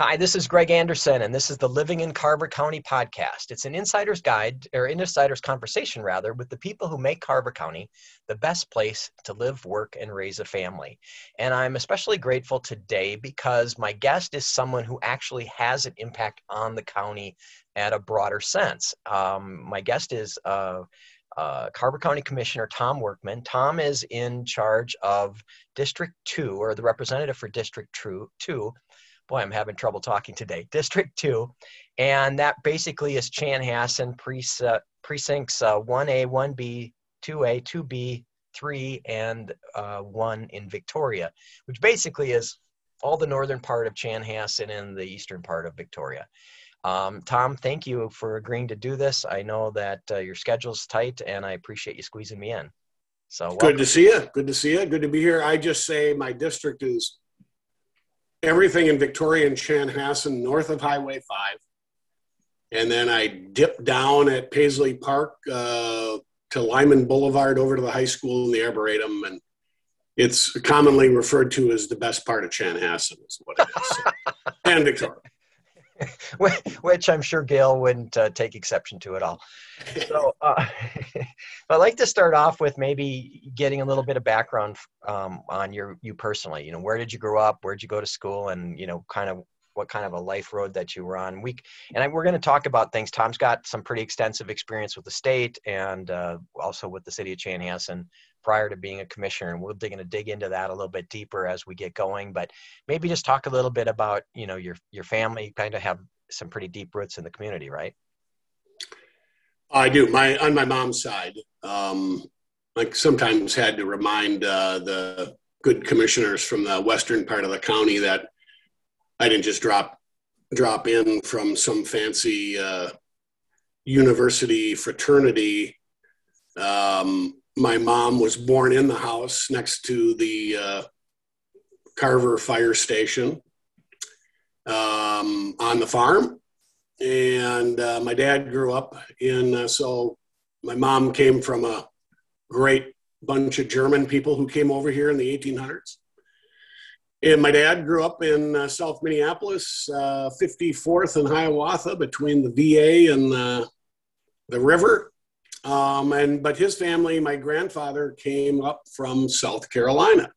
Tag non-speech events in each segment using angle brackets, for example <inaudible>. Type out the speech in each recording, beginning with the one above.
Hi, this is Greg Anderson, and this is the Living in Carver County podcast. It's an insider's guide, or insider's conversation, rather, with the people who make Carver County the best place to live, work, and raise a family. And I'm especially grateful today because my guest is someone who actually has an impact on the county at a broader sense. Um, my guest is uh, uh, Carver County Commissioner Tom Workman. Tom is in charge of District 2, or the representative for District 2 boy, I'm having trouble talking today, <laughs> District 2. And that basically is Chanhassen precincts uh, 1A, 1B, 2A, 2B, 3, and uh, 1 in Victoria, which basically is all the northern part of Chanhassen and the eastern part of Victoria. Um, Tom, thank you for agreeing to do this. I know that uh, your schedule's tight, and I appreciate you squeezing me in. So welcome. good to see you. Good to see you. Good to be here. I just say my district is everything in Victoria and Chanhassen north of Highway 5. And then I dip down at Paisley Park uh, to Lyman Boulevard over to the high school in the Arboretum. And it's commonly referred to as the best part of Chanhassen, is what it is. <laughs> and Victoria. which I'm sure Gayle wouldn't uh, take exception to at all. So uh, <laughs> I'd like to start off with maybe getting a little bit of background um, on your you personally. You know, where did you grow up? Where did you go to school? And you know, kind of what kind of a life road that you were on. We and I, we're going to talk about things. Tom's got some pretty extensive experience with the state and uh, also with the city of Chanhassen prior to being a commissioner and we're going to dig into that a little bit deeper as we get going but maybe just talk a little bit about you know your your family kind of have some pretty deep roots in the community right i do my on my mom's side um like sometimes had to remind uh, the good commissioners from the western part of the county that i didn't just drop drop in from some fancy uh, university fraternity um, my mom was born in the house next to the uh, Carver Fire Station um, on the farm. And uh, my dad grew up in, uh, so my mom came from a great bunch of German people who came over here in the 1800s. And my dad grew up in uh, South Minneapolis, 54th uh, and Hiawatha, between the VA and the river. Um, and but his family, my grandfather came up from South Carolina,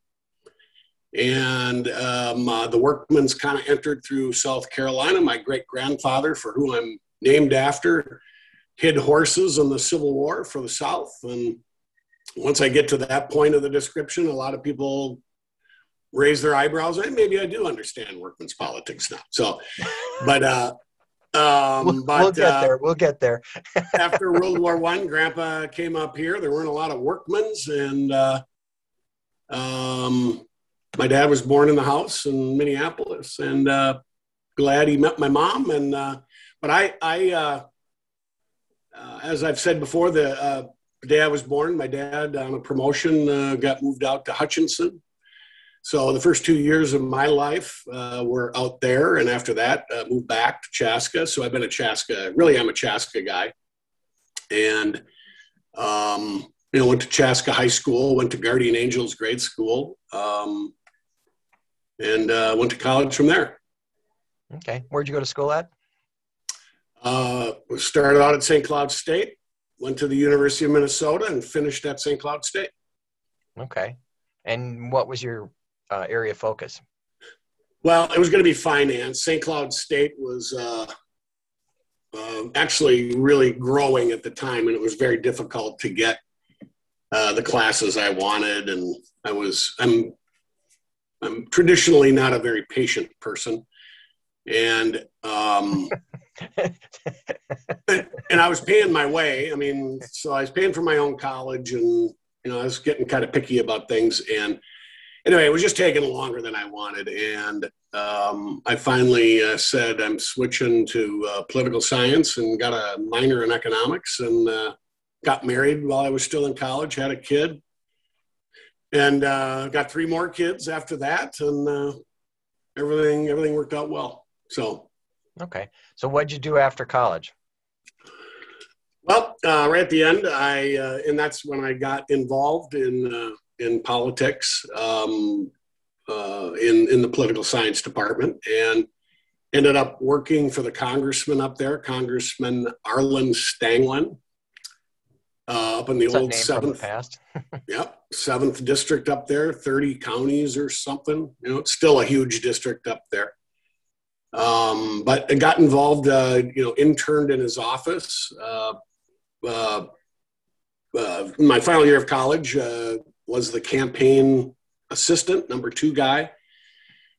and um, uh, the Workmans kind of entered through South Carolina. My great grandfather, for who I'm named after, hid horses in the Civil War for the South. And once I get to that point of the description, a lot of people raise their eyebrows. And maybe I do understand Workman's politics now. So, but uh, um, we'll, but, we'll get uh, there. We'll get there. <laughs> after World War One, Grandpa came up here. There weren't a lot of Workmans, and uh, um, my dad was born in the house in Minneapolis, and uh, glad he met my mom. And uh, but I, I, uh, uh, as I've said before, the day I was born, my dad on a promotion got moved out to Hutchinson, so the first two years of my life uh, were out there, and after that, uh, moved back to Chaska. So I've been a Chaska. Really, I'm a Chaska guy, and um, you know, went to Chaska High School, went to Guardian Angels grade school, um, and uh, went to college from there. Okay, where'd you go to school at? Uh, started out at St. Cloud State, went to the University of Minnesota, and finished at St. Cloud State. Okay, and what was your uh, area focus? Well, it was going to be finance. St. Cloud State was uh, uh, actually really growing at the time, and it was very difficult to get uh, the classes I wanted. And I was I'm I'm traditionally not a very patient person, and um, <laughs> and I was paying my way. I mean, so I was paying for my own college, and you know, I was getting kind of picky about things, and anyway, it was just taking longer than I wanted. And um, I finally uh, said I'm switching to uh, political science and got a minor in economics and uh, got married while I was still in college, had a kid, and uh, got three more kids after that. And uh, everything, everything worked out well. So. Okay. So what'd you do after college? Well, uh, right at the end, I and that's when I got involved in in politics um, uh, in in the political science department, and ended up working for the congressman up there, Congressman Arlan Stangeland, uh, up in the old seventh. The past. <laughs> yep, seventh district up there, 30 counties or something. You know, it's still a huge district up there. Um, but I got involved, uh, you know, interned in his office. Uh, uh, uh my final year of college uh, was the campaign assistant, number two guy.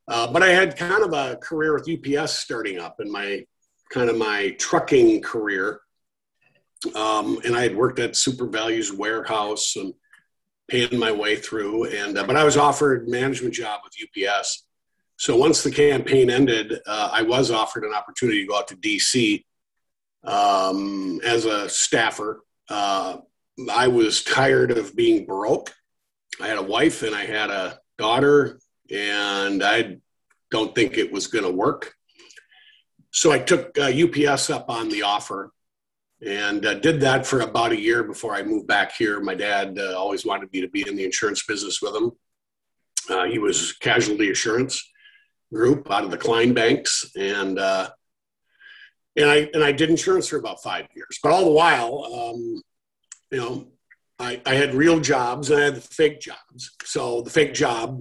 Uh, but I had kind of a career with UPS starting up in my kind of my trucking career. Um, and I had worked at SuperValu's warehouse and paying my way through. And uh, but I was offered management job with UPS. So once the campaign ended, uh, I was offered an opportunity to go out to DC um, as a staffer. Uh, I was tired of being broke. I had a wife and I had a daughter, and I don't think it was going to work. So I took uh, UPS up on the offer and uh, did that for about a year before I moved back here. My dad uh, always wanted me to be in the insurance business with him. Uh, he was casualty assurance group out of the Klein banks, and uh, and I and I did insurance for about five years. But all the while, um, you know, I, I had real jobs and I had the fake jobs. So the fake job,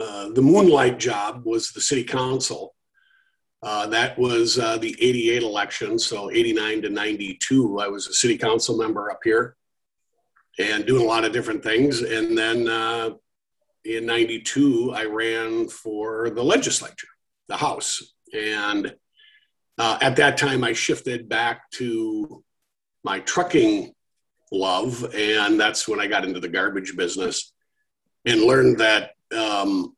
uh, the moonlight job, was the city council uh, that was uh, the 88 election, so 89 to 92. I was a city council member up here and doing a lot of different things. And then uh, in 92, I ran for the legislature, the House. And uh, at that time, I shifted back to my trucking love. And that's when I got into the garbage business and learned that um,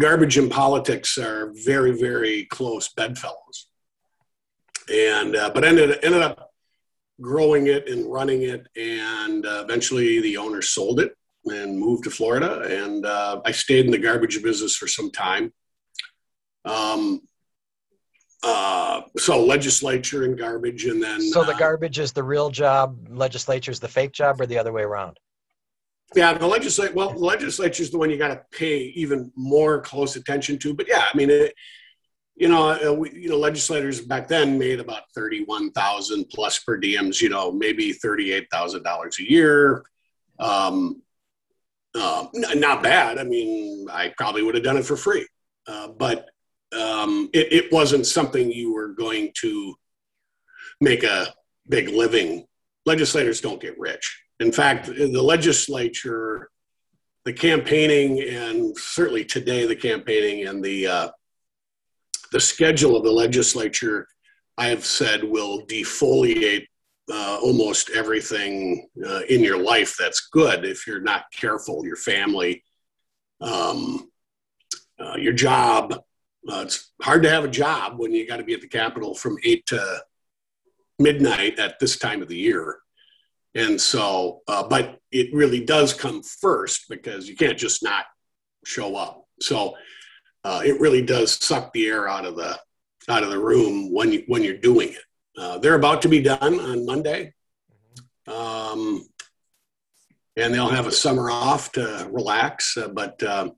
garbage and politics are very, very close bedfellows. And uh, but ended ended up growing it and running it, and uh, eventually the owner sold it and moved to Florida. And uh, I stayed in the garbage business for some time. Um, uh, so legislature and garbage, and then so the uh, garbage is the real job, legislature is the fake job, or the other way around. Yeah, the legislature. Well, the legislature is the one you got to pay even more close attention to. But yeah, I mean, it, you know, uh, we, you know, legislators back then made about thirty-one thousand plus per diems. You know, maybe thirty-eight thousand dollars a year. Um, uh, n- not bad. I mean, I probably would have done it for free, uh, but um, it, it wasn't something you were going to make a big living. Legislators don't get rich in fact, the legislature, the campaigning, and certainly today the campaigning and the uh, the schedule of the legislature, I have said, will defoliate uh, almost everything uh, in your life that's good if you're not careful. Your family, um, uh, your job. Uh, it's hard to have a job when you got to be at the Capitol from eight to midnight at this time of the year. And so, uh, but it really does come first because you can't just not show up. So uh, it really does suck the air out of the out of the room when you when you're doing it. Uh, they're about to be done on Monday, um, and they'll have a summer off to relax. Uh, but um,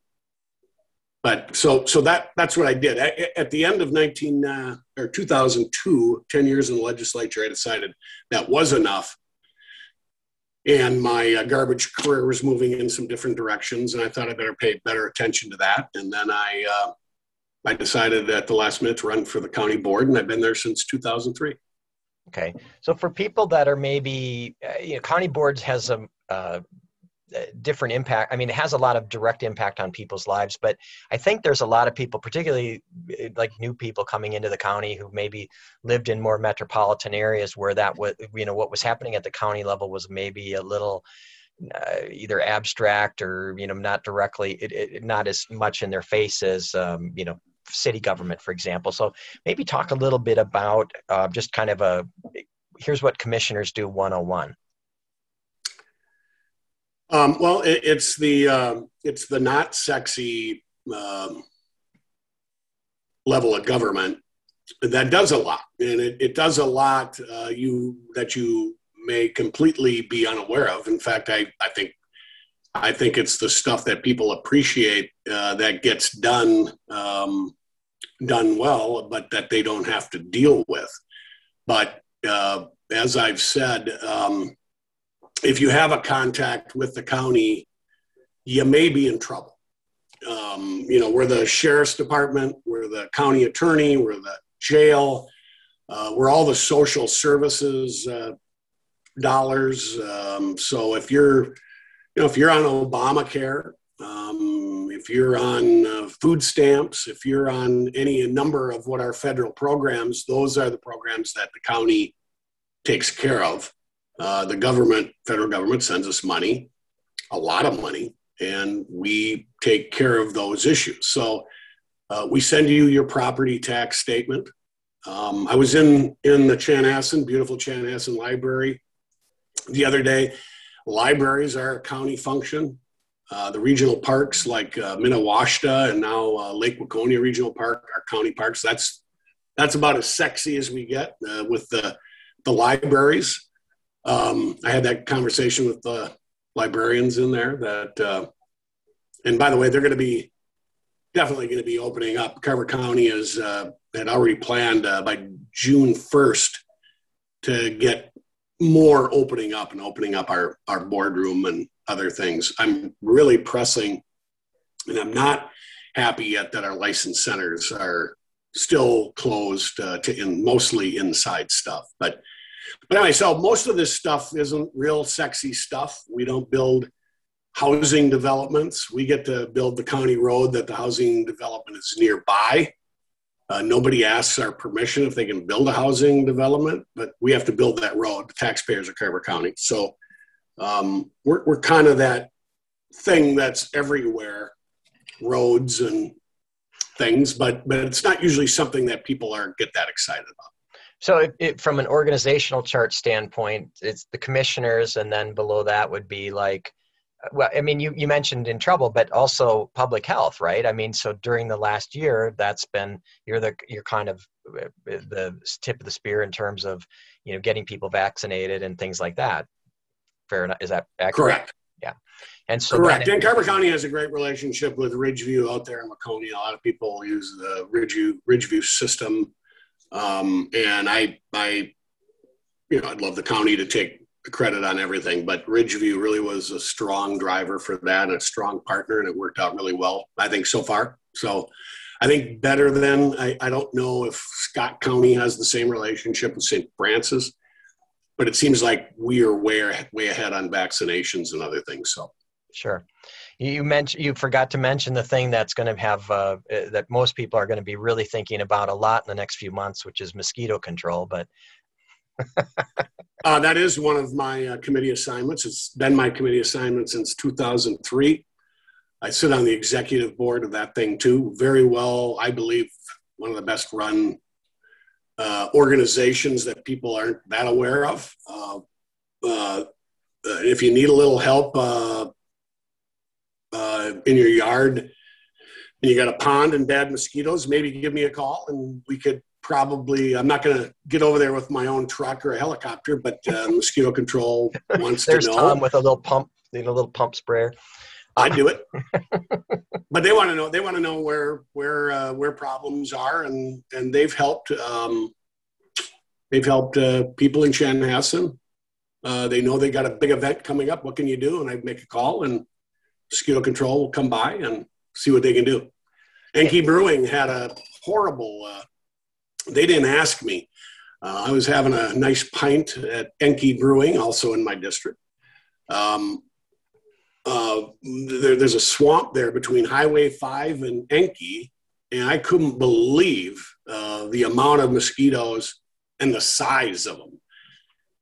but so so that that's what I did at, at the end of 19 uh, or 2002, 10 years in the legislature. I decided that was enough and my uh, garbage career was moving in some different directions and i thought i better pay better attention to that. And then i uh, i decided at the last minute to run for the county board and i've been there since 2003 okay. So for people that are maybe uh, you know county boards has a different impact. I mean, it has a lot of direct impact on people's lives, but I think there's a lot of people, particularly eh, like new people coming into the county who maybe lived in more metropolitan areas where that was, you know, what was happening at the county level was maybe a little uh, either abstract or, you know, not directly, it, it, not as much in their face as, um, you know, city government, for example. So maybe talk a little bit about uh, just kind of a, here's what commissioners do 101. Um, well, it, it's the uh, it's the not sexy um, level of government that does a lot, and it, it does a lot uh, you that you may completely be unaware of. In fact, I, I think I think it's the stuff that people appreciate uh, that gets done um, done well, but that they don't have to deal with. But uh, as I've said, um, if you have a contact with the county, you may be in trouble. Um, you know, we're the sheriff's department, we're the county attorney, we're the jail, uh, we're all the social services uh, dollars. Um, so if you're, you know, if you're on Obamacare, um, if you're on uh, food stamps, if you're on any number of what are federal programs, those are the programs that the county takes care of. Uh, the government, federal government, sends us money, a lot of money, and we take care of those issues. So uh, we send you your property tax statement. Um, I was in in the Chanhassen, beautiful Chanhassen Library, the other day. Libraries are a county function. Uh, the regional parks like uh, Minnewashta and now uh, Lake Waconia Regional Park are county parks. That's that's about as sexy as we get uh, with the the libraries. Um, I had that conversation with the librarians in there. That uh, and by the way, they're going to be definitely going to be opening up. Carver County is uh, had already planned by June first to get more opening up and opening up our our boardroom and other things. I'm really pressing, and I'm not happy yet that our license centers are still closed uh, to in mostly inside stuff. But but anyway, so most of this stuff isn't real sexy stuff. We don't build housing developments. We get to build the county road that the housing development is nearby. Uh, nobody asks our permission if they can build a housing development, but we have to build that road. The taxpayers of Carver County. So um, we're, we're kind of that thing that's everywhere, roads and things, but but it's not usually something that people are get that excited about. So, it, it, from an organizational chart standpoint, it's the commissioners, and then below that would be like, well, I mean, you, you mentioned in trouble, but also public health, right? I mean, so during the last year, that's been you're the you're kind of uh, the tip of the spear in terms of you know getting people vaccinated and things like that. Fair enough. Is that accurate? Correct. Yeah. And so correct. and Carver County has a great relationship with Ridgeview out there in Waconia. A lot of people use the Ridgeview Ridgeview system, um, and I, I, you know, I'd love the county to take credit on everything, but Ridgeview really was a strong driver for that and a strong partner, and it worked out really well. I think so far. So. I think better than I, I don't know if Scott County has the same relationship with St. Francis but it seems like we are way way ahead on vaccinations and other things. So sure. You mentioned you forgot to mention the thing that's going to have uh, uh, that most people are going to be really thinking about a lot in the next few months, which is mosquito control. But uh, that is one of my uh, committee assignments. It's been my committee assignment since 2003. I sit on the executive board of that thing too. Very well, I believe one of the best run uh, organizations that people aren't that aware of. Uh, uh, if you need a little help uh, in your yard and you got a pond and bad mosquitoes, maybe give me a call and we could probably i'm not going to get over there with my own truck or a helicopter but uh, <laughs> mosquito control wants There's to know Tom with a little pump you know, a little pump sprayer i do it <laughs> but they want to know they want to know where where uh, where problems are and and they've helped um, they've helped uh, people in Chanhassen. Uh, they know they got a big event coming up. What can you do? And I make a call, and mosquito control will come by and see what they can do. Enki Brewing had a horrible. Uh, they didn't ask me. Uh, I was having a nice pint at Enki Brewing, also in my district. Um, uh, there, there's a swamp there between Highway 5 and Enki, and I couldn't believe uh, the amount of mosquitoes and the size of them.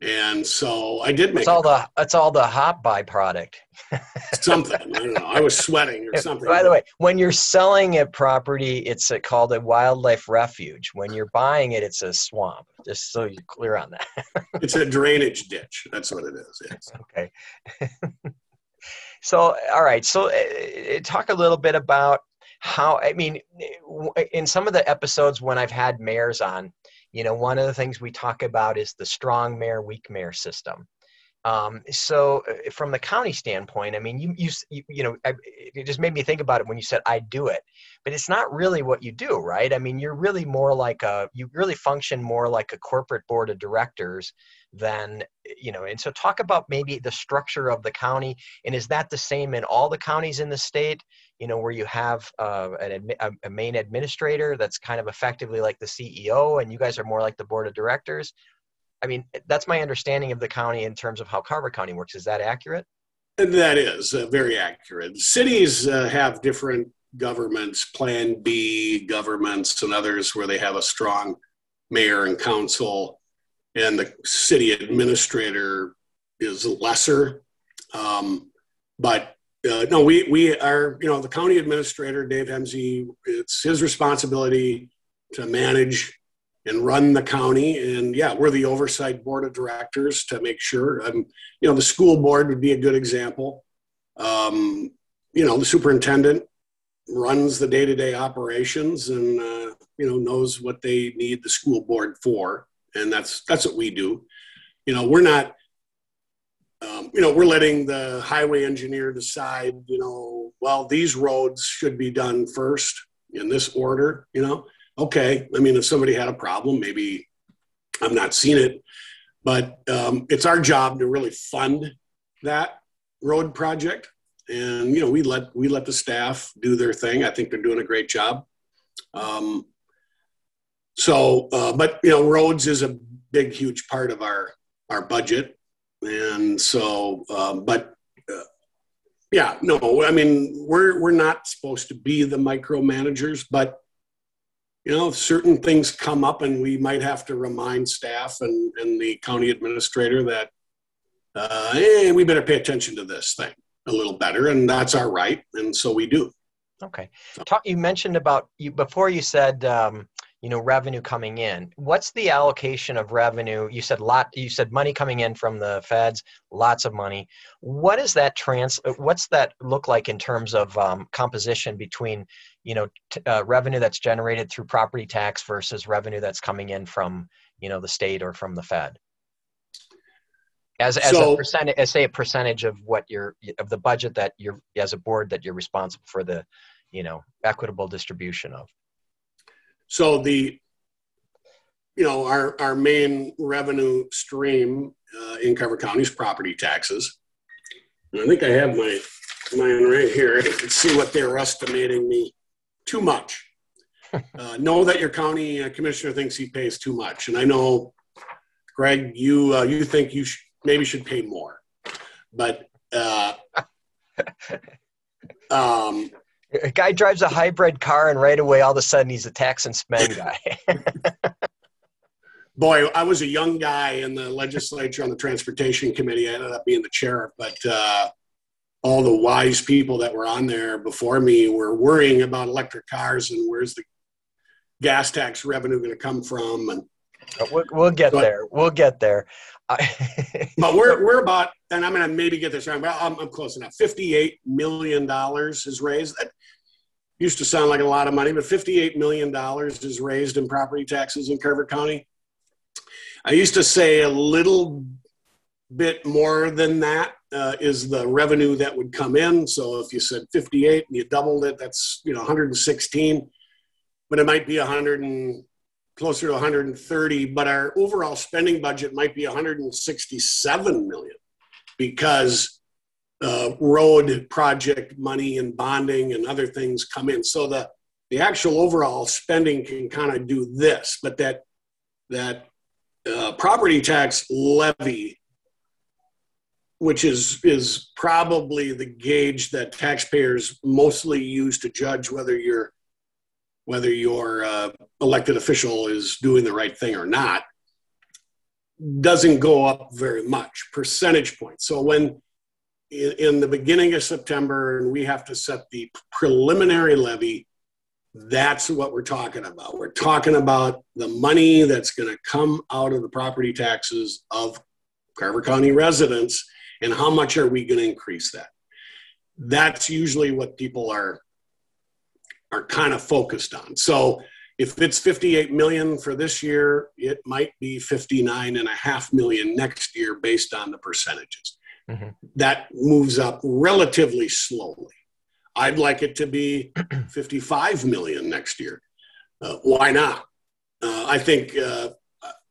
And so I did make. It's all the it's all the hop byproduct. <laughs> something I don't know. I was sweating or something. By the way, when you're selling a property, it's a, called a wildlife refuge. When you're buying it, it's a swamp. Just so you're clear on that. <laughs> it's a drainage ditch. That's what it is. Yes. Okay. <laughs> So, all right. So, uh, talk a little bit about how, I mean, in some of the episodes when I've had mayors on, you know, one of the things we talk about is the strong mayor, weak mayor system. Um, so, uh, from the county standpoint, I mean, you, you, you, know, I, it just made me think about it when you said I do it, but it's not really what you do, right? I mean, you're really more like a, you really function more like a corporate board of directors than, you know, and so talk about maybe the structure of the county, and is that the same in all the counties in the state? You know, where you have uh, an, a, a main administrator that's kind of effectively like the CEO, and you guys are more like the board of directors I mean, that's my understanding of the county in terms of how Carver County works. Is that accurate? That is uh, very accurate. Cities uh, have different governments, Plan B governments, and others where they have a strong mayor and council, and the city administrator is lesser. Um, but uh, no, we we are you know the county administrator Dave Hemze. It's his responsibility to manage and run the county. And yeah, we're the oversight board of directors to make sure. Um, you know, the school board would be a good example. Um, you know, the superintendent runs the day-to-day operations and uh, you know knows what they need the school board for, and that's that's what we do. You know, we're not. Um, you know, we're letting the highway engineer decide. You know, well, these roads should be done first in this order. You know, okay, I mean, if somebody had a problem, maybe I've not seen it, but um, it's our job to really fund that road project. And you know, we let we let the staff do their thing. I think they're doing a great job. Um, so, uh, but you know, roads is a big, huge part of our our budget, and so, um, but uh, yeah, no, I mean, we're we're not supposed to be the micromanagers, but you know, certain things come up and we might have to remind staff and, and the county administrator that, uh, hey, we better pay attention to this thing a little better. And that's our right. And so we do. Okay. Talk, you mentioned about you before you said, um, you know, revenue coming in. What's the allocation of revenue? You said lot. You said money coming in from the feds, lots of money. What does that trans? What's that look like in terms of um, composition between you know t- uh, revenue that's generated through property tax versus revenue that's coming in from you know the state or from the fed as, as so, a percentage as say a percentage of what you're of the budget that you're as a board that you're responsible for the you know equitable distribution of so the you know our our main revenue stream uh, in Carver County is property taxes. And i think i have my mine right here. Let's see what they're estimating me too much. <laughs> Uh, know that your county uh, commissioner thinks he pays too much, and I know, Greg, you uh, you think you sh- maybe should pay more, but uh, <laughs> um, a guy drives a hybrid car, and right away, all of a sudden, he's a tax and spend <laughs> guy. <laughs> boy, I was a young guy in the legislature on the transportation committee. I ended up being the chair, but uh, all the wise people that were on there before me were worrying about electric cars and where's the gas tax revenue going to come from and we'll, we'll get there we'll get there <laughs> but we're, we're <laughs> about and i'm going to maybe get this wrong but I'm, I'm, close enough. 58 million dollars is raised. That used to sound like a lot of money but 58 million dollars is raised in property taxes in carver county. I used to say a little bit more than that uh, is the revenue that would come in. So if you said 58 and you doubled it, that's you know 116, but it might be 100 and closer to 130. But our overall spending budget might be 167 million because uh, road project money and bonding and other things come in. So the the actual overall spending can kind of do this, but that that uh, property tax levy which is is probably the gauge that taxpayers mostly use to judge whether your whether your uh, elected official is doing the right thing or not doesn't go up very much percentage points. So when in, in the beginning of september and we have to set the preliminary levy that's what we're talking about. We're talking about the money that's going to come out of the property taxes of carver county residents and how much are we going to increase that? That's usually what people are are kind of focused on so if it's 58 million for this year, it might be 59 and a half million next year based on the percentages. Mm-hmm. That moves up relatively slowly. I'd like it to be <clears throat> 55 million next year. Uh, why not? Uh, I think uh,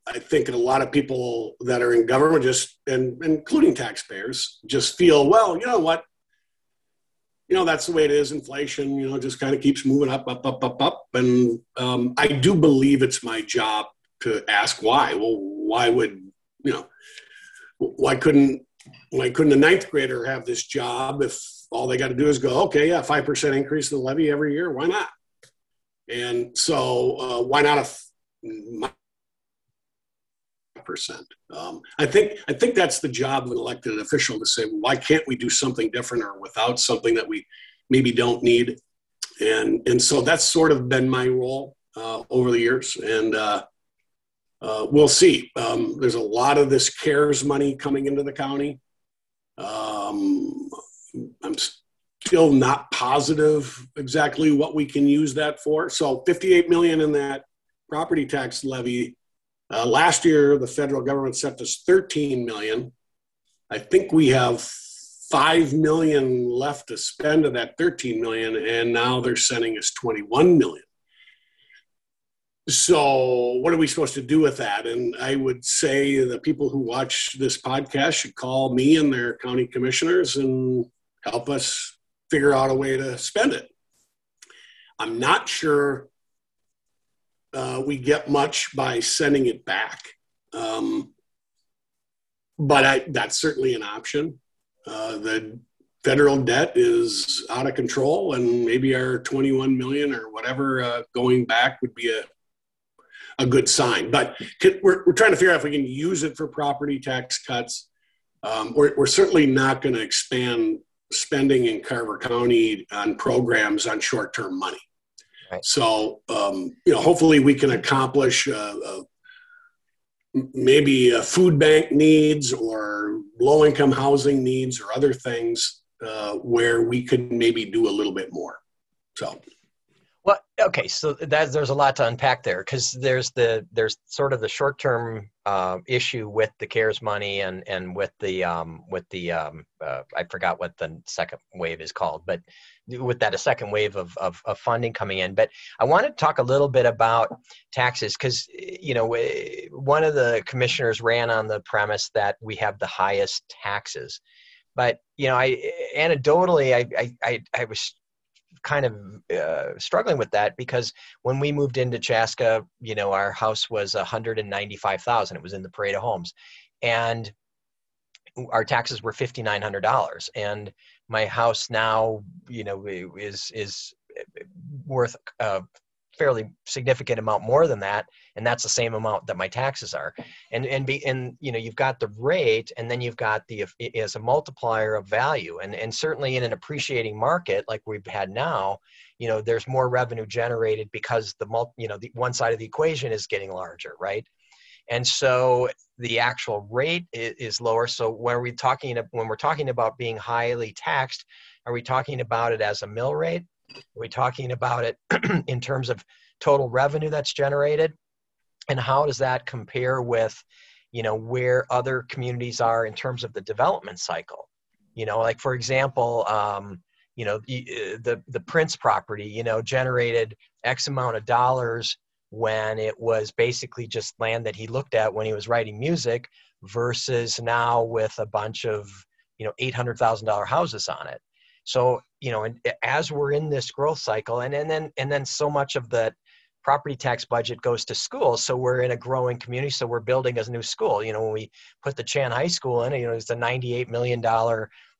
I think a lot of people that are in government just and including taxpayers just feel well you know what you know that's the way it is. Inflation you know just kind of keeps moving up up up up up. And um, i do believe it's my job to ask why. Well why would you know why couldn't why couldn't a ninth grader have this job if all they got to do is go okay yeah 5% increase in the levy every year. Why not? And so uh, why not a percent. Um, I think I think that's the job of an elected official to say, why can't we do something different or without something that we maybe don't need? And and so that's sort of been my role uh, over the years, and uh, uh, we'll see. Um, there's a lot of this CARES money coming into the county. Um, I'm still not positive exactly what we can use that for. So 58 million in that property tax levy uh, last year, the federal government sent us 13 million. I think we have 5 million left to spend of that 13 million, and now they're sending us 21 million. So, what are we supposed to do with that? And I would say the people who watch this podcast should call me and their county commissioners and help us figure out a way to spend it. I'm not sure uh, we get much by sending it back. Um, but I, that's certainly an option. Uh, the federal debt is out of control, and maybe our 21 million or whatever uh, going back would be a a good sign. But we're, we're trying to figure out if we can use it for property tax cuts. Um, we're, we're certainly not going to expand spending in Carver County on programs on short term money. Right. So, um, you know, hopefully we can accomplish uh, uh, maybe food bank needs or low income housing needs or other things uh, where we could maybe do a little bit more. So. Well, okay, so that, there's a lot to unpack there because there's the there's sort of the short term uh, issue with the CARES money and and with the um, with the um, uh, I forgot what the second wave is called, but with that a second wave of, of, of funding coming in. But I want to talk a little bit about taxes because you know one of the commissioners ran on the premise that we have the highest taxes, but you know I anecdotally I I, I was kind of uh, struggling with that because when we moved into Chaska, you know, our house was 195,000. It was in the Parade of Homes, and our taxes were $5,900. And my house now, you know, is is worth a fairly significant amount more than that and that's the same amount that my taxes are. And and be and you know you've got the rate and then you've got the as a multiplier of value. And and certainly in an appreciating market like we've had now you know there's more revenue generated because the mul you know the one side of the equation is getting larger right? And so the actual rate is lower. So when we talking when we're talking about being highly taxed are we talking about it as a mill rate are we talking about it <clears throat> in terms of total revenue that's generated and how does that compare with you know where other communities are in terms of the development cycle you know like for example um, you know the, the the prince property you know generated x amount of dollars when it was basically just land that he looked at when he was writing music versus now with a bunch of you know $800,000 houses on it. So, you know, and as we're in this growth cycle and, and then and then so much of the property tax budget goes to schools. So we're in a growing community. So we're building a new school. You know, when we put the Chan High School in, you know, it's a $98 million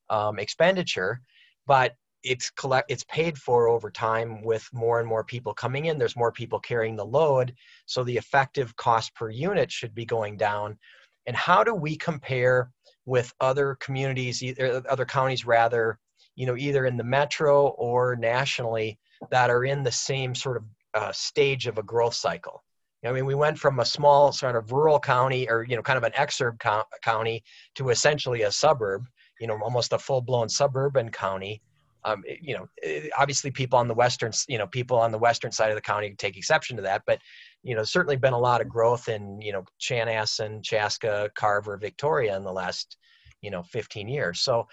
um, expenditure, but it's collect it's paid for over time with more and more people coming in there's more people carrying the load so the effective cost per unit should be going down and how do we compare with other communities either other counties rather you know either in the metro or nationally that are in the same sort of uh, stage of a growth cycle I mean, we went from a small sort of rural county or, you know, kind of an exurb county to essentially a suburb, you know, almost a full blown suburban county um, you know, obviously people on the western, you know, people on the western side of the county take exception to that, but you know, certainly been a lot of growth in you know Chanhassen, Chaska, Carver, Victoria in the last you know 15 years. So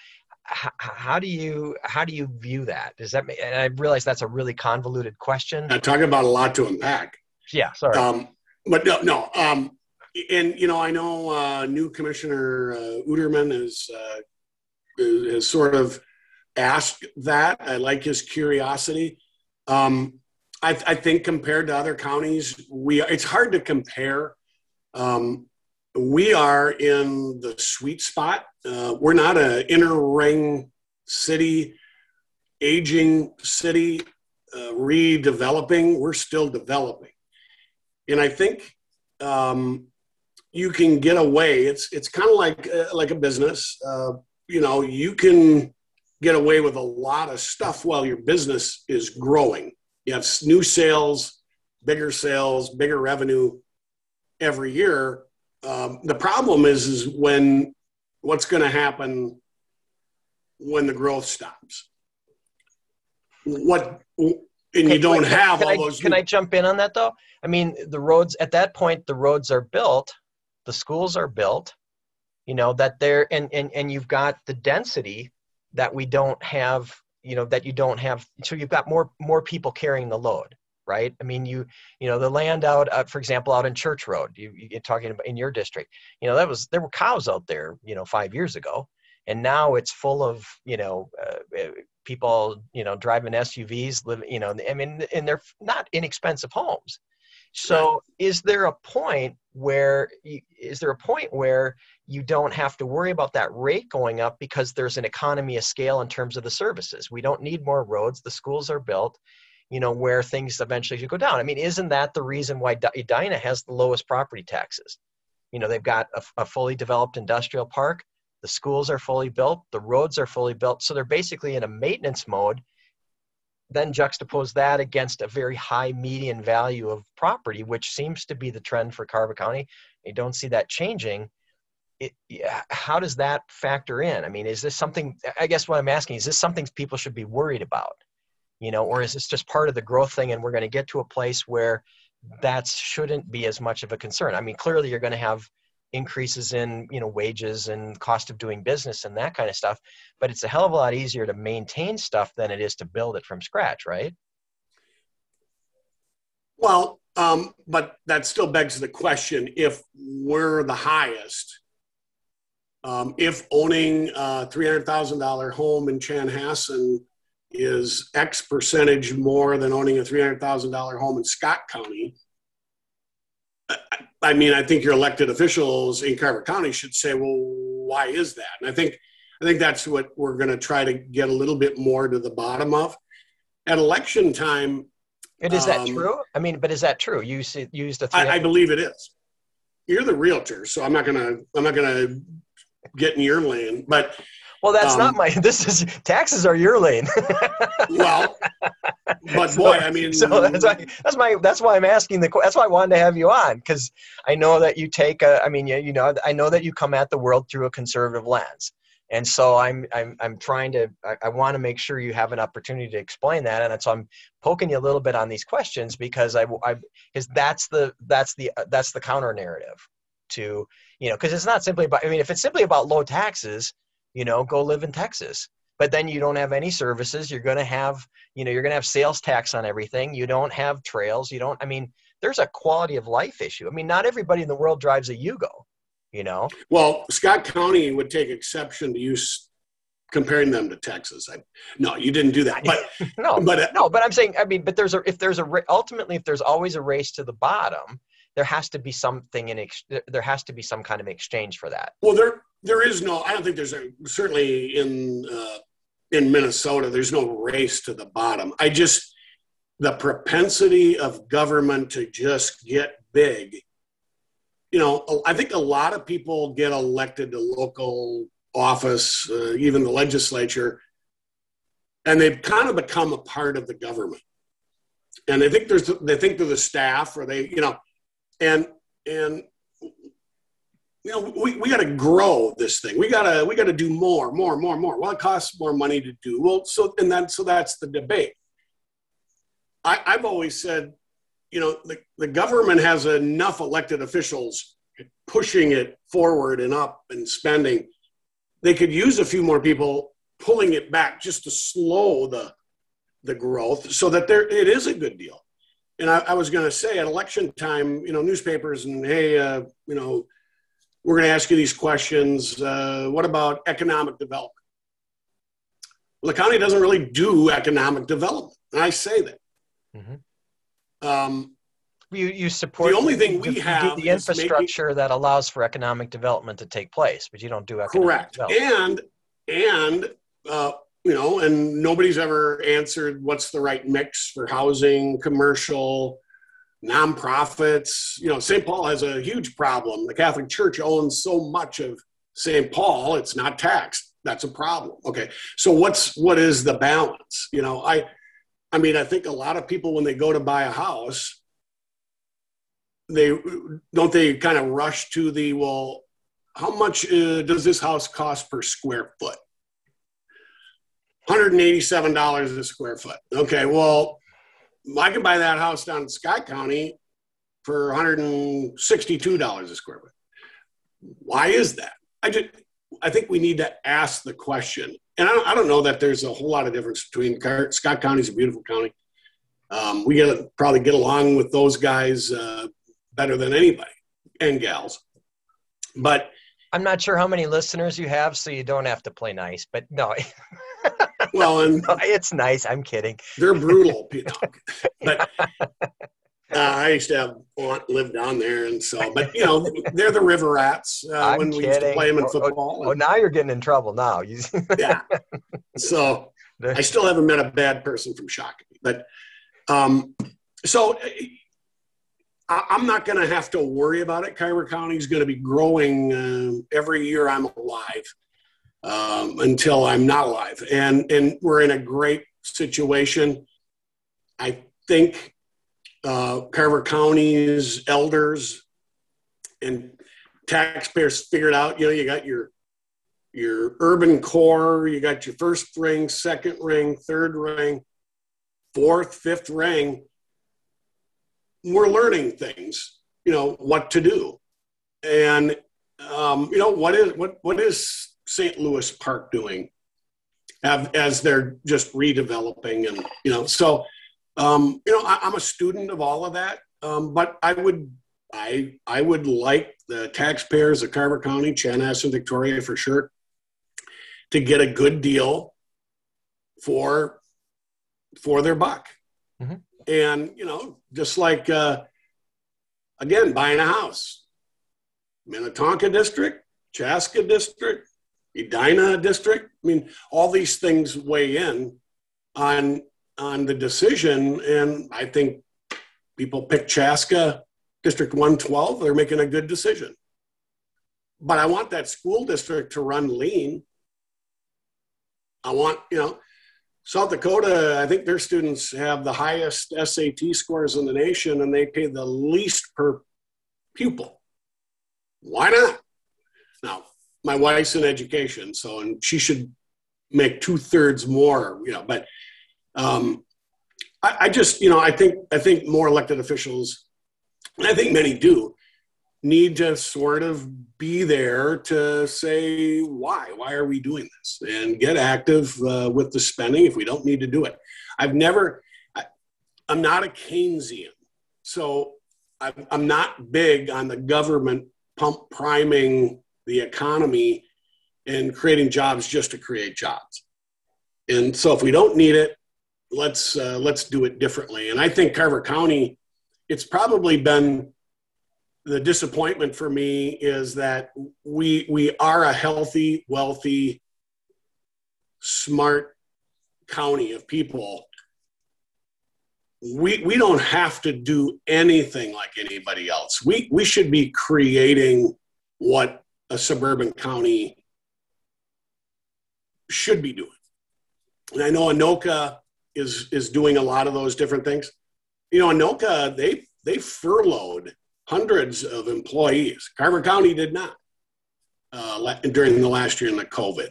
h- how do you how do you view that? Does that? And I realize that's a really convoluted question. I'm talking about a lot to unpack. Yeah, sorry. Um, but no, no. Um, and you know, I know uh, new commissioner uh, Udermann is uh, is sort of asked that. I like his curiosity. Um, I, I, think compared to other counties, we it's hard to compare. Um, we are in the sweet spot. Uh, we're not an inner ring city, aging city, uh, redeveloping. We're still developing, and I think um, you can get away. It's it's kind of like uh, like a business. Uh, you know, you can get away with a lot of stuff while your business is growing. You have new sales, bigger sales, bigger revenue every year. Um, the problem is, is when what's going to happen when the growth stops. What and okay, you don't have can all I, those. Can I jump in on that though? I mean, the roads at that point, the roads are built, the schools are built. You know that they're and and and you've got the density that we don't have you know that you don't have so you've got more more people carrying the load right i mean you you know the land out uh, for example out in church road you, you're talking about in your district you know that was there were cows out there you know five years ago and now it's full of you know uh, uh people you know driving suvs living you know i mean and they're not inexpensive homes so is there a point where is there a point where you don't have to worry about that rate going up because there's an economy of scale in terms of the services. We don't need more roads. The schools are built, you know, where things eventually should go down. I mean, isn't that the reason why Edina has the lowest property taxes? You know, they've got a, a fully developed industrial park. The schools are fully built. The roads are fully built. So they're basically in a maintenance mode then juxtapose that against a very high median value of property, which seems to be the trend for Carver County. You don't see that changing. It, how does that factor in? I mean, is this something? I guess what I'm asking is this something people should be worried about, you know, or is this just part of the growth thing, and we're going to get to a place where that shouldn't be as much of a concern? I mean, clearly you're going to have increases in you know wages and cost of doing business and that kind of stuff but it's a hell of a lot easier to maintain stuff than it is to build it from scratch right well um, but that still begs the question if we're the highest um, if owning a $300000 home in chanhassen is x percentage more than owning a $300000 home in scott county I mean, I think your elected officials in Carver County should say, well, why is that? And I think I think that's what we're going to try to get a little bit more to the bottom of. At election time, and is that um, true? I mean, but is that true? You used a. I, I believe it is. You're the realtor, so I'm not gonna I'm not gonna get in your lane, but well, that's um, not my. <laughs> This is taxes are your lane. well, but <laughs> boy, I mean, so that's why that's my that's why I'm asking the. That's why I wanted to have you on because I know that you take a. I mean, you, you know, I know that you come at the world through a conservative lens, and so I'm I'm I'm trying to. I, I want to make sure you have an opportunity to explain that, and so I'm poking you a little bit on these questions because I I because that's the that's the that's the counter narrative to you know because it's not simply about. I mean, if it's simply about low taxes you know go live in texas. But then you don't have any services. You're going to have you know you're going to have sales tax on everything. You don't have trails. You don't i mean there's a quality of life issue. I mean not everybody in the world drives a yugo you know? Well scott county would take exception to you comparing them to texas. I, no you didn't do that but <laughs> no but uh, no but i'm saying i mean but there's a if there's a ultimately if there's always a race to the bottom there has to be something in ex- there has to be some kind of exchange for that. Well there there is no. I don't think there's a certainly in uh, in Minnesota. There's no race to the bottom. I just the propensity of government to just get big. You know, I think a lot of people get elected to local office, uh, even the legislature, and they've kind of become a part of the government. And they think there's they think they're the staff, or they, you know, and and you know, we, we got to grow this thing. We gotta we gotta do more, more, more, more. Well, it costs more money to do. Well, so and then so that's the debate. I, I've always said, you know, the, the government has enough elected officials pushing it forward and up and spending. They could use a few more people pulling it back just to slow the the growth so that there it is a good deal. And I, I was going to say at election time, you know, newspapers and hey, uh, you know, we're going to ask you these questions. Uh, what about economic development? Well, the county doesn't really do economic development, and I say that. Mm-hmm. Um, you, you support the only thing we have the infrastructure making, that allows for economic development to take place, but you don't do economic correct. And and uh, you know, and nobody's ever answered what's the right mix for housing, commercial, nonprofits. You know, St. Paul has a huge problem. The Catholic Church owns so much of St. Paul, it's not taxed. That's a problem. Okay. So what's what is the balance? You know, I I mean, I think a lot of people when they go to buy a house, they don't they kind of rush to the well, how much uh, does this house cost per square foot? $187 a square foot. Okay, well, I can buy that house down in Scott County for $162 a square foot. Why is that? I just I think we need to ask the question. And I don't, I don't know that there's a whole lot of difference between Scott County is a beautiful county. Um, we get probably get along with those guys uh, better than anybody and gals. But I'm not sure how many listeners you have, so you don't have to play nice. But no. <laughs> <laughs> well, and it's nice. I'm kidding. They're brutal, <laughs> but uh, I used to have aunt live down there, and so, but you know, they're the river rats uh, when kidding. we used to play them in football. Oh, oh, oh now you're getting in trouble. Now, <laughs> yeah. So I still haven't met a bad person from Shakopee, but um, so I, am not going to have to worry about it. Carver County is going to be growing uh, every year I'm alive um, until I'm not alive. And, and we're in a great situation. I think uh, Carver County's elders and taxpayers figured out, you know, you got your your urban core, you got your first ring, second ring, third ring, fourth, fifth ring. We're learning things, you know, what to do. And um, you know, what is what what is St. Louis Park doing as they're just redeveloping and you know so um, you know I, am a student of all of that um, but I would I I would like the taxpayers of Carver County, Chanhassen, and Victoria for sure to get a good deal for for their buck. Mm-hmm. And you know, just like uh, again, buying a house, Minnetonka district, Chaska district, Edina district. I mean, all these things weigh in on on the decision, and I think people pick Chaska District 112. They're making a good decision. But I want that school district to run lean. I want, you know, South Dakota, I think their students have the highest SAT scores in the nation and they pay the least per pupil. Why not? Now, my wife's in education, so and she should make two thirds more, you know. But um, I, I, just, you know, I think I think more elected officials, and I think many do, need to sort of be there to say why, why are we doing this, and get active uh, with the spending if we don't need to do it. I've never, I, I'm not a Keynesian, so I'm, I'm not big on the government pump priming the economy and creating jobs just to create jobs. And so if we don't need it, let's uh, let's do it differently. And I think Carver County, it's probably been the disappointment for me is that we we are a healthy, wealthy, smart county of people. We we don't have to do anything like anybody else. We we should be creating what a suburban county should be doing. And I know Anoka is is doing a lot of those different things. You know, Anoka they they furloughed hundreds of employees. Carver County did not. uh, during the last year in the COVID.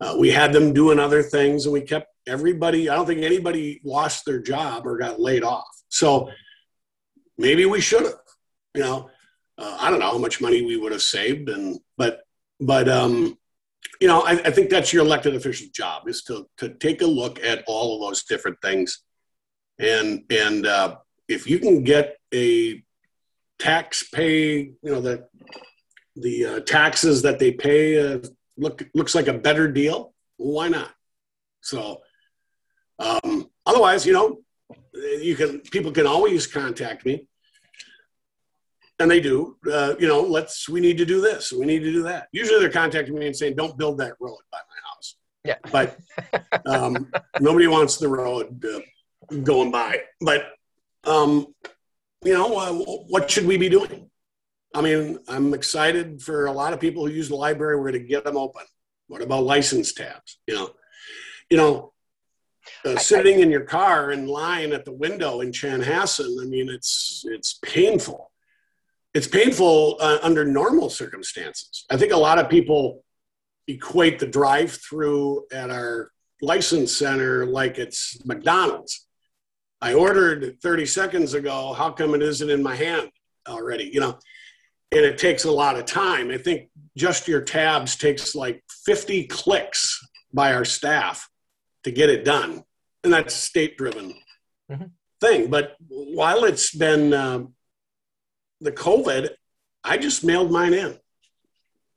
Uh, we had them doing other things, and we kept everybody. I don't think anybody lost their job or got laid off. So maybe we should have. You know, uh, I don't know how much money we would have saved, and but but um, you know, I, I think that's your elected official's job is to to take a look at all of those different things, and and uh, if you can get a tax pay, you know, the the uh, taxes that they pay uh, look looks like a better deal. Why not? So, um, otherwise, you know, you can people can always contact me, and they do. Uh, you know, let's we need to do this, we need to do that. Usually, they're contacting me and saying, "Don't build that road by my house." Yeah, but um, <laughs> nobody wants the road uh, going by. But um, you know, uh, what should we be doing? I mean, I'm excited for a lot of people who use the library. We're going to get them open. What about license tabs? You know, you know, uh, sitting in your car in line at the window in Chanhassen. I mean, it's it's painful. It's painful uh, under normal circumstances. I think a lot of people equate the drive-through at our license center like it's McDonald's. I ordered 30 seconds ago. How come it isn't in my hand already? You know, and it takes a lot of time. I think just your tabs takes like 50 clicks by our staff to get it done, and that's state driven mm-hmm. thing. But while it's been uh, the COVID, I just mailed mine in.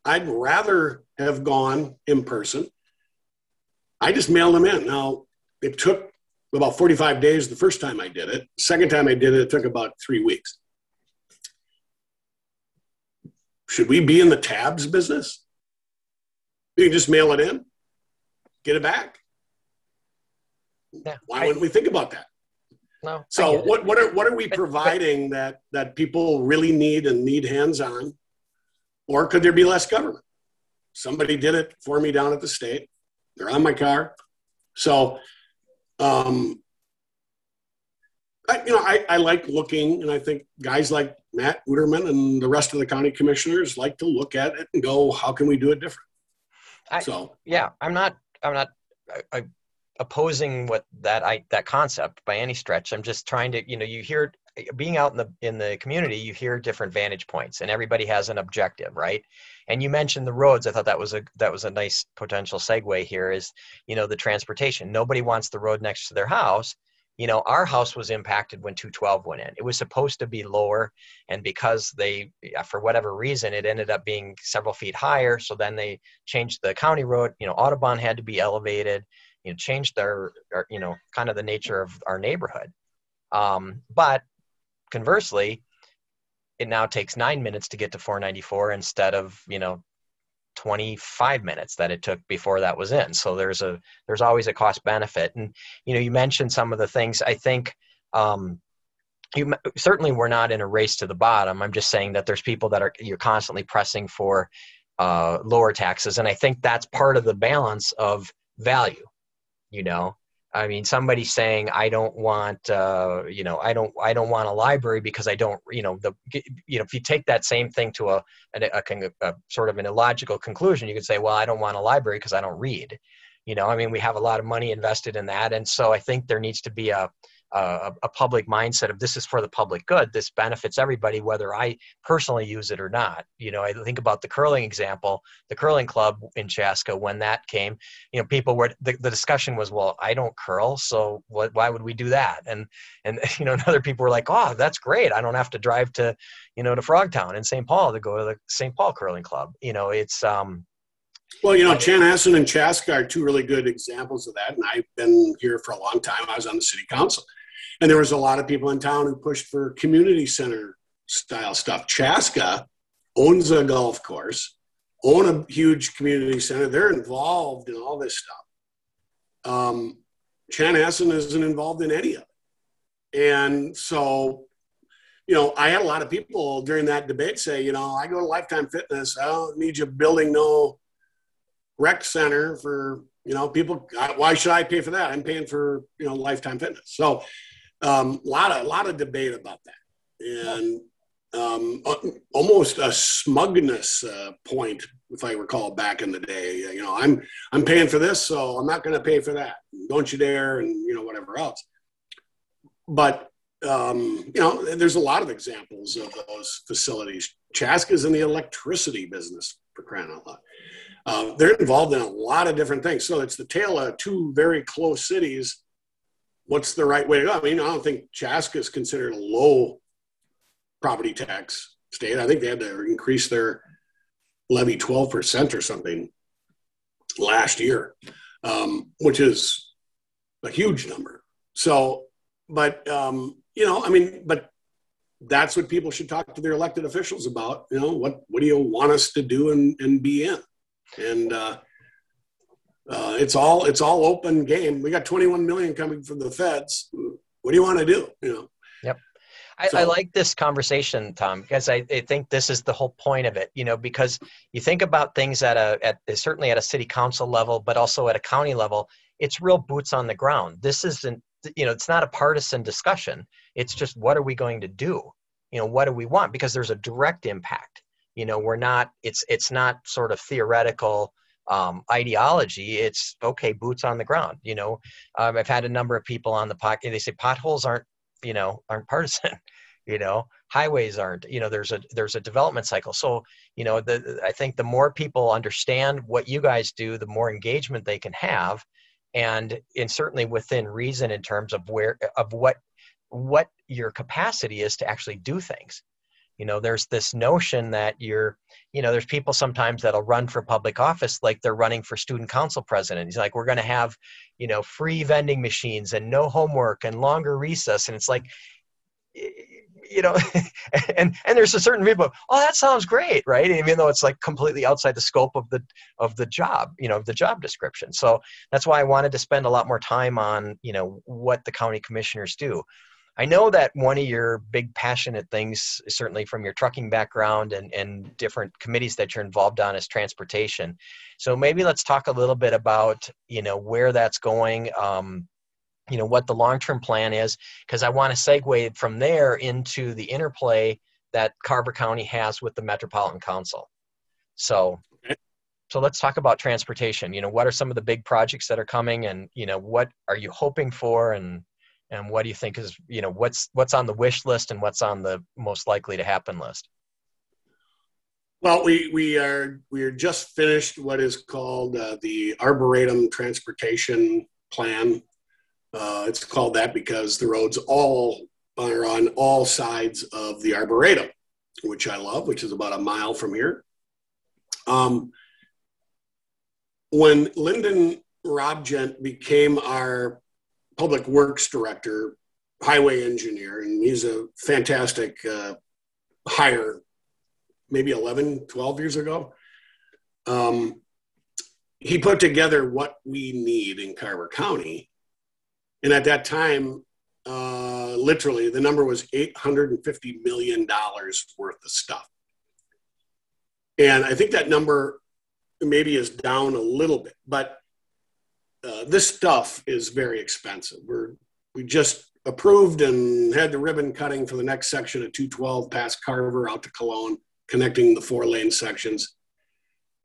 I'd rather have gone in person. I just mailed them in. Now it took about 45 days the first time I did it. Second time I did it, it took about three weeks. Should we be in the tabs business? You can just mail it in, get it back. Yeah, Why wouldn't we think about that? No. So what what are what are we <laughs> providing that that people really need and need hands on, or could there be less government? Somebody did it for me down at the state. They're on my car, so um, I, you know I, I like looking, and I think guys like Matt Udermann and the rest of the county commissioners like to look at it and go, how can we do it different? I, so yeah, I'm not I'm not I, I, opposing what that I that concept by any stretch. I'm just trying to you know you hear being out in the in the community you hear different vantage points and everybody has an objective right? And you mentioned the roads. I thought that was a that was a nice potential segue here is you know the transportation. Nobody wants the road next to their house. You know our house was impacted when 212 went in. It was supposed to be lower and because they for whatever reason it ended up being several feet higher. So then they changed the county road. You know Audubon had to be elevated you know changed their, their you know kind of the nature of our neighborhood. Um, but conversely it now takes nine minutes to get to 494 instead of you know 25 minutes that it took before that was in. So there's a there's always a cost benefit. And you know you mentioned some of the things. I think um, you certainly we're not in a race to the bottom. I'm just saying that there's people that are you're constantly pressing for uh, lower taxes. And i think that's part of the balance of value you know I mean, somebody saying, "I don't want, uh, you know, I don't, I don't want a library because I don't, you know, the, you know, if you take that same thing to a, a, a, a sort of an illogical conclusion, you could say, well, I don't want a library because I don't read. You know, I mean, we have a lot of money invested in that, and so I think there needs to be a, a, a, public mindset of this is for the public good. This benefits everybody, whether I personally use it or not. You know, I think about the curling example, the curling club in Chaska when that came. You know, people were the, the discussion was, well, I don't curl, so what, why would we do that? And and <laughs> you know, and other people were like, oh, that's great. I don't have to drive to, you know, to Frogtown in St. Paul to go to the St. Paul curling club. You know, it's um. Well, you know, Chanhassen and Chaska are two really good examples of that. And I've been here for a long time. I was on the city council. And there was a lot of people in town who pushed for community center style stuff. Chaska owns a golf course, own a huge community center. They're involved in all this stuff. Um, Chanhassen isn't involved in any of it. And so, you know, I had a lot of people during that debate say, you know, I go to Lifetime Fitness. I don't need you building no rec center for, you know, people. Why should I pay for that? I'm paying for, you know, Lifetime Fitness. So, um, a lot of lot of debate about that, and um, uh, almost a smugness uh, point, if I recall back in the day. You know, I'm I'm paying for this, so I'm not going to pay for that. Don't you dare, and you know whatever else. But um, you know, there's a lot of examples of those facilities. Chaska's in the electricity business for crying out loud. Uh, they're involved in a lot of different things. So it's the tale of two very close cities. What's the right way to go? I mean, I don't think Chaska is considered a low property tax state. I think they had to increase their levy 12% or something last year, um, which is a huge number. So, but, um, you know, I mean, but that's what people should talk to their elected officials about. You know, what, what do you want us to do and, and be in? And, uh, uh, it's all it's all open game. We got 21 million coming from the feds. What do you want to do? You know, I, so, I, like this conversation, Tom, because I, I, think this is the whole point of it. You know, because you think about things at a at certainly at a city council level, but also at a county level. It's real boots on the ground. This isn't you know it's not a partisan discussion. It's just what are we going to do? You know, what do we want? Because there's a direct impact. You know, we're not. It's it's not sort of theoretical um, ideology. It's okay, boots on the ground. You know, um, I've had a number of people on the podcast. They say potholes aren't you know aren't partisan <laughs> you know highways aren't you know there's a there's a development cycle so you know the i think the more people understand what you guys do the more engagement they can have and and certainly within reason in terms of where of what what your capacity is to actually do things you know there's this notion that you're you know there's people sometimes that'll run for public office like they're running for student council president. He's like we're going to have you know free vending machines and no homework and longer recess. And it's like you know <laughs> and and there's a certain people oh that sounds great right? Even though it's like completely outside the scope of the of the job you know the job description. So that's why i wanted to spend a lot more time on you know what the county commissioners do I know that one of your big passionate things, certainly from your trucking background and, and different committees that you're involved on, is transportation. So maybe let's talk a little bit about you know where that's going, um, you know what the long-term plan is, because I want to segue from there into the interplay that Carver County has with the Metropolitan Council. So. So let's talk about transportation. You know, what are some of the big projects that are coming, and you know, what are you hoping for, and and what do you think is you know what's what's on the wish list and what's on the most likely to happen list? Well we we are we are just finished what is called uh, the arboretum transportation plan. Uh, it's called that because the roads all are on all sides of the arboretum which i love which is about a mile from here. Um, when Lyndon Robjent became our public works director, highway engineer, and he's a fantastic uh, hire maybe 11, 12 years ago. Um, he put together what we need in Carver County. And at that time, uh, literally, the number was $850 million worth of stuff. And I think that number maybe is down a little bit, but uh, this stuff is very expensive. We're we just approved and had the ribbon cutting for the next section of 212 past Carver out to Cologne, connecting the four lane sections.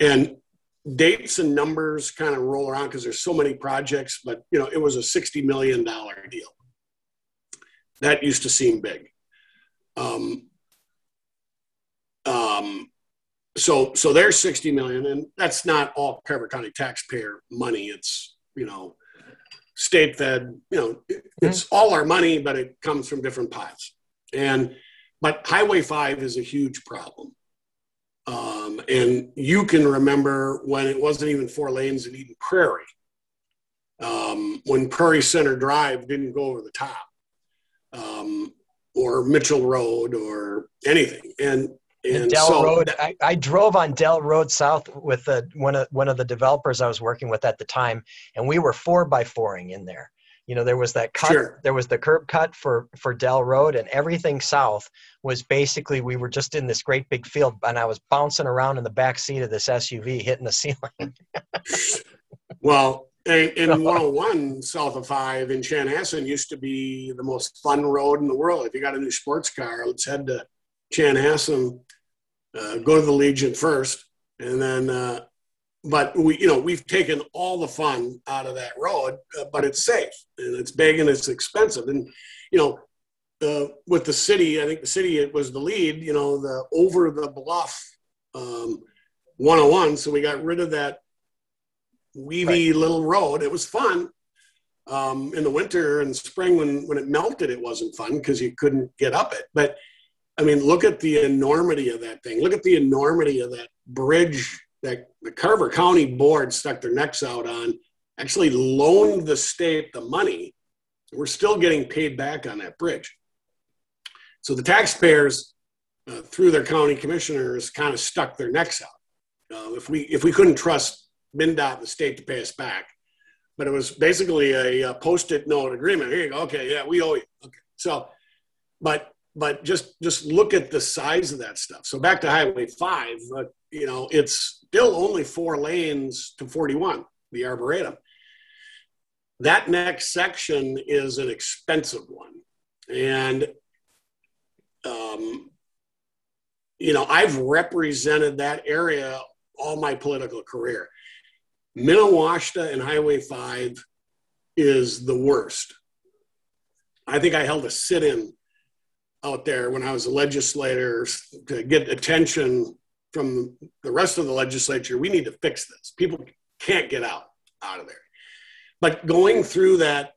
And dates and numbers kind of roll around because there's so many projects, but you know, it was a $60 million deal. That used to seem big. Um, um, so, so there's 60 million, and that's not all Carver County taxpayer money. It's you know, state fed, you know, it's mm-hmm. all our money, but it comes from different pots. And, but Highway 5 is a huge problem. Um, and you can remember when it wasn't even four lanes in Eden Prairie, um, when Prairie Center Drive didn't go over the top, um, or Mitchell Road, or anything. And and Dell so Road. I, I, drove on Dell Road South with the, one of one of the developers I was working with at the time, and we were four by fouring in there. You know, there was that cut. Sure. There was the curb cut for for Dell Road, and everything south was basically we were just in this great big field, and I was bouncing around in the back seat of this SUV, hitting the ceiling. <laughs> well, in, in 101 south of five in Chanhassen used to be the most fun road in the world. If you got a new sports car, let's head to Chanhassen, uh, go to the Legion first, and then. Uh, but we, you know, we've taken all the fun out of that road, uh, but it's safe and it's big and it's expensive. And you know, uh, with the city, I think the city it was the lead. You know, the over the bluff um, 101. So we got rid of that weavy right. little road. It was fun, um, in the winter and spring when when it melted it wasn't fun because you couldn't get up it but i mean look at the enormity of that thing look at the enormity of that bridge that the carver county board stuck their necks out on actually loaned the state the money we're still getting paid back on that bridge so the taxpayers uh, through their county commissioners kind of stuck their necks out uh, if we if we couldn't trust MnDOT, the state, to pay us back, but it was basically a, a post-it note agreement. Here you go. Okay, yeah, we owe you. Okay, so, but but just just look at the size of that stuff. So back to Highway Five, uh, you know, it's still only four lanes to 41, the Arboretum. That next section is an expensive one, and um, you know, I've represented that area all my political career. Minnewashta and Highway 5 is the worst. I think I held a sit in out there when I was a legislator to get attention from the rest of the legislature. We need to fix this. People can't get out out of there. But going through that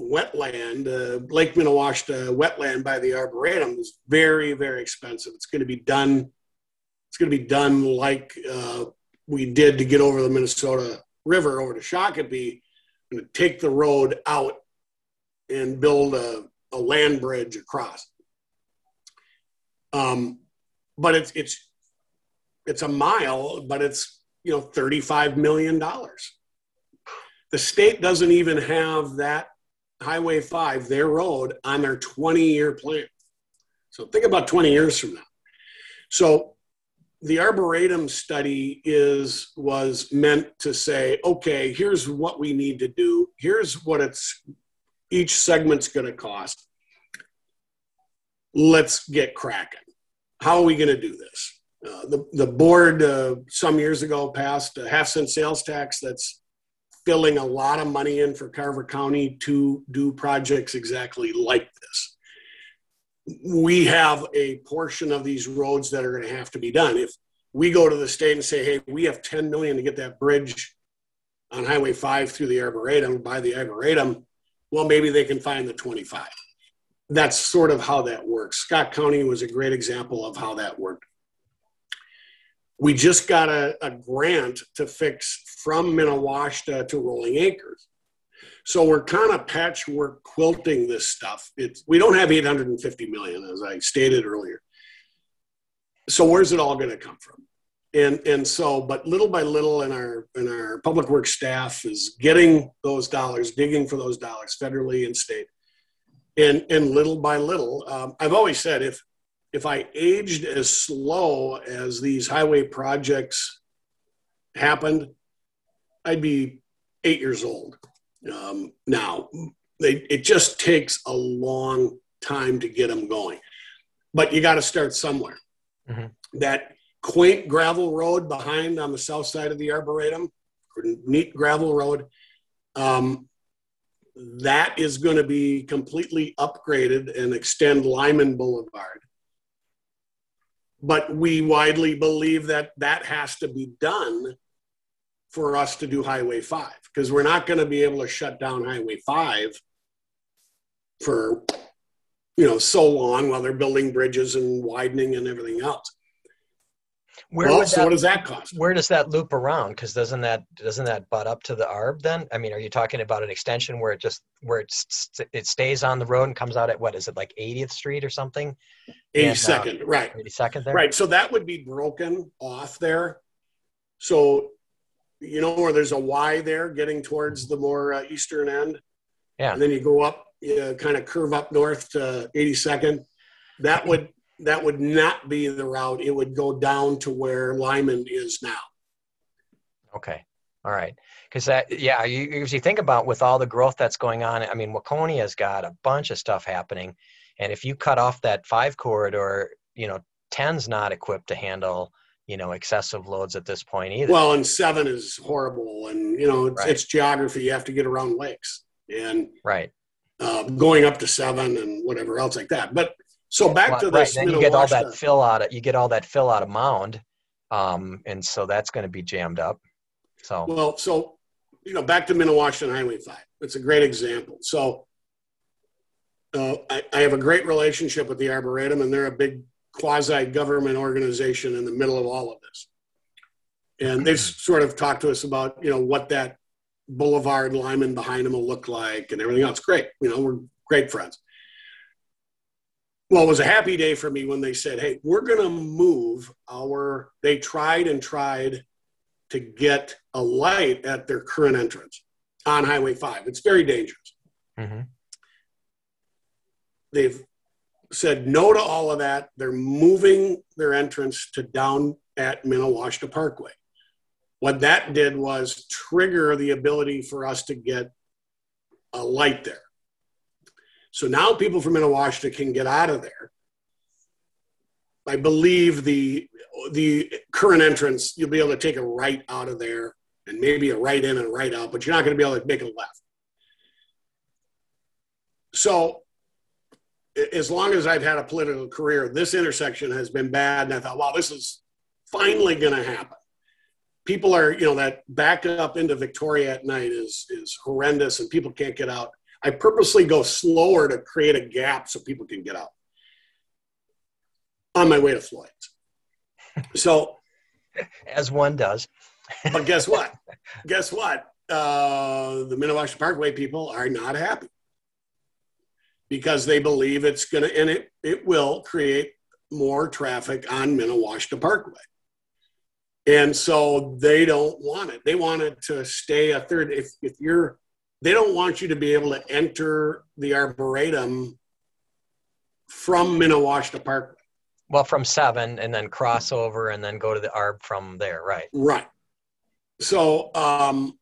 wetland, uh, Lake Minnewashta wetland by the Arboretum is very, very expensive. It's going to be done. It's going to be done like uh, we did to get over the Minnesota River over to Shakopee and take the road out and build a, a land bridge across. Um, but it's it's it's a mile, but it's you know thirty-five million dollars. The state doesn't even have that Highway Five, their road, on their twenty-year plan. So think about twenty years from now. So the arboretum study is was meant to say okay here's what we need to do here's what it's each segment's going to cost let's get cracking how are we going to do this uh, the, the board uh, some years ago passed a half cent sales tax that's filling a lot of money in for carver county to do projects exactly like this we have a portion of these roads that are going to have to be done. If we go to the state and say, hey, we have 10 million to get that bridge on Highway 5 through the Arboretum, by the Arboretum, well, maybe they can find the 25. That's sort of how that works. Scott County was a great example of how that worked. We just got a, a grant to fix from Minnewashta to Rolling Acres. So we're kind of patchwork quilting this stuff. It's, we don't have 850 million, as I stated earlier. So where's it all going to come from? And and so, but little by little, in our our public works staff is getting those dollars, digging for those dollars federally and state, and and little by little. Um, I've always said if if I aged as slow as these highway projects happened, I'd be eight years old um, now. They, it just takes a long time to get them going, but you got to start somewhere. Mm-hmm. That quaint gravel road behind on the south side of the Arboretum, neat gravel road, um, that is going to be completely upgraded and extend Lyman Boulevard. But we widely believe that that has to be done for us to do Highway 5 because we're not going to be able to shut down Highway 5 for you know so long while they're building bridges and widening and everything else. Where well, so that, what does that cost? Where does that loop around? Because doesn't that doesn't that butt up to the ARB then? I mean, are you talking about an extension where it just where it it stays on the road and comes out at what is it like 80th Street or something? 82nd, uh, right? 82nd there, right? So that would be broken off there. So you know where there's a Y there, getting towards the more uh, eastern end. Yeah. And then you go up, you kind of curve up north to 82nd. That would that would not be the route. It would go down to where Lyman is now. Okay. All right. Because that, yeah, you, as you think about with all the growth that's going on, I mean, Waconia's got a bunch of stuff happening. And if you cut off that five corridor, you know 10's not equipped to handle you know excessive loads at this point either Well, and seven is horrible, and you know it's, Right. it's geography. You have to get around lakes and right uh, going up to seven and whatever else like that. But so back Well, to right this. then you get all that fill out of you get all that fill out of mound um and so that's going to be jammed up so Well, so you know, back to Minnewashta Highway Five. It's a great example. So uh, I, I have a great relationship with the Arboretum, and they're a big quasi-government organization in the middle of all of this. And they've sort of talked to us about you know what that boulevard Lyman behind them will look like and everything else. Great, you know, we're great friends. Well, it was a happy day for me when they said, "Hey, we're going to move our." They tried and tried to get a light at their current entrance on Highway 5. It's very dangerous. mhm. They've said no to all of that. They're moving their entrance to down at Minnewashta Parkway. What that did was trigger the ability for us to get a light there. So now people from Minnewashta can get out of there. I believe the the current entrance, you'll be able to take a right out of there and maybe a right in and right out, but you're not going to be able to make a left. So, as long as I've had a political career, this intersection has been bad, and I thought, wow, this is finally going to happen. People are, you know, that back up into Victoria at night is is horrendous, and people can't get out. I purposely go slower to create a gap so people can get out on my way to Floyd's. <laughs> So as one does but <laughs> guess what? guess what? Uh, the Minnewashta Parkway people are not happy because they believe it's going to, and it, it will create more traffic on Minnewashta Parkway. And so they don't want it. They want it to stay a third. If, if you're, they don't want you to be able to enter the Arboretum from Minnewashta Parkway. well from seven and then cross over and then go to the arb from there right Right. So, um,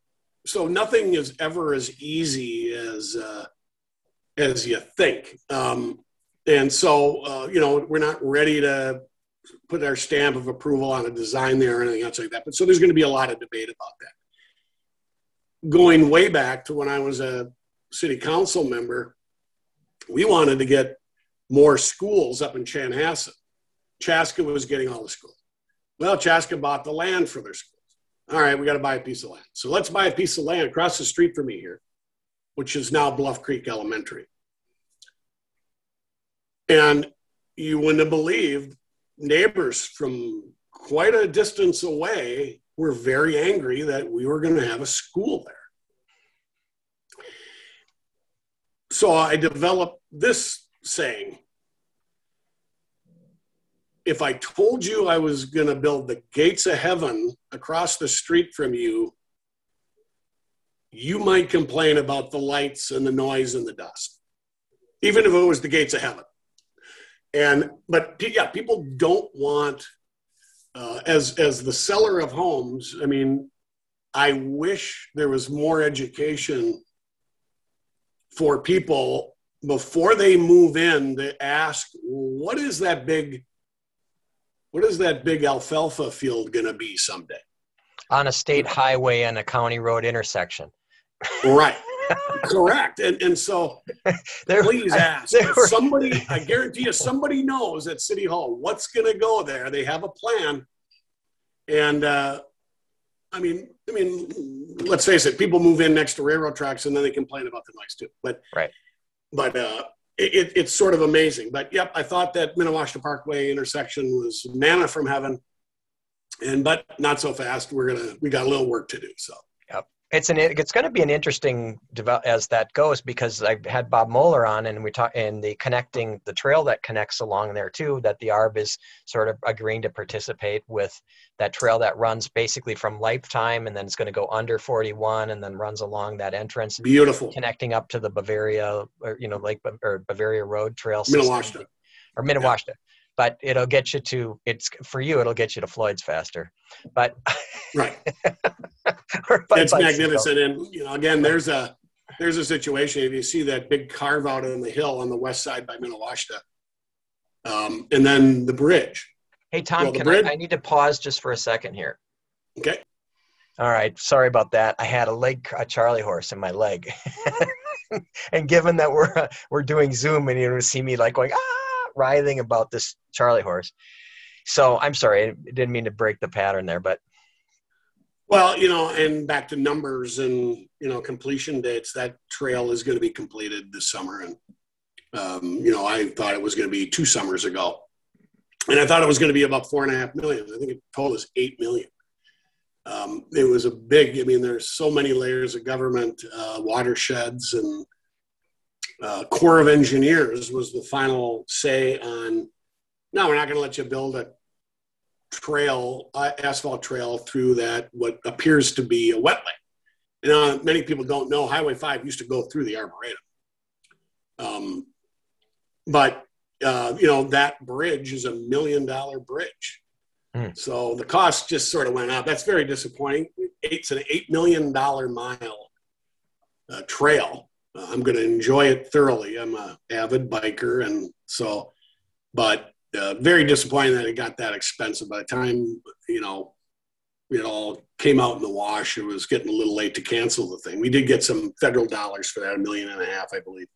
so nothing is ever as easy as uh, as you think. Um, and so, uh, you know, we're not ready to put our stamp of approval on a design there or anything else like that. But so there's going to be a lot of debate about that. Going way back to when I was a city council member, we wanted to get more schools up in Chanhassen. Chaska was getting all the schools. Well, Chaska bought the land for their schools. All right, we got to buy a piece of land. So let's buy a piece of land across the street from me here, which is now Bluff Creek Elementary. And you wouldn't have believed neighbors from quite a distance away were very angry that we were going to have a school there. So I developed this saying if I told you I was going to build the gates of heaven across the street from you, you might complain about the lights and the noise and the dust, even if it was the gates of heaven. And but yeah, people don't want uh, as as the seller of homes. I mean, I wish there was more education for people before they move in to ask, what is that big what is that big alfalfa field going to be someday? on a state highway and a county road intersection Right. Correct. And and so <laughs> there please ask. were- somebody, I guarantee you, somebody knows at City Hall what's going to go there. They have a plan. And uh, I mean, I mean, let's face it. People move in next to railroad tracks, and then they complain about the noise too. But Right. But uh, it, it, it's sort of amazing. But yep, I thought that Minnewashta Parkway intersection was manna from heaven. And but not so fast. We're gonna we got a little work to do. So it's an it's going to be an interesting develop as that goes because I've had Bob Moeller on and we talk and the connecting the trail that connects along there too that the ARB is sort of agreeing to participate with that trail that runs basically from Lifetime and then it's going to go under 41 and then runs along that entrance beautiful. connecting up to the Bavaria or you know Lake or Bavaria Road Trail system. Or Minnewashta. But it'll get you to it's for you. It'll get you to Floyd's faster, but Right. <laughs> or by It's bicycle. magnificent. And you know, again, there's a there's a situation. If you see that big carve out on the hill on the west side by Minnewashta, Um, and then the bridge. Hey, Tom, Well, can I, I need to pause just for a second here. Okay. All right. Sorry about that. I had a leg, a Charlie horse in my leg. <laughs> and given that we're, uh, we're doing Zoom and you're going to see me like going, ah, writhing about this Charlie horse. So I'm sorry. I didn't mean to break the pattern there, but Well, you know, and back to numbers and you know completion dates. That trail is going to be completed this summer, and um, you know, I thought it was going to be two summers ago, and I thought it was going to be about four and a half million. I think it told us eight million. Um, it was a big. I mean, there's so many layers of government, uh, watersheds, and uh, Corps of Engineers was the final say on. No, we're not going to let you build a trail, uh, asphalt trail through that what appears to be a wetland. You know, many people don't know Highway 5 used to go through the Arboretum. Um, but, uh, you know, that bridge is a million dollar bridge. Hmm. So the cost just sort of went up. That's very disappointing. It's an $8 million mile uh, trail. I'm going to enjoy it thoroughly. I'm a avid biker. And so, but uh, very disappointed that it got that expensive. By the time you know it all came out in the wash, it was getting a little late to cancel the thing. We did get some federal dollars for that, a million and a half, I believe.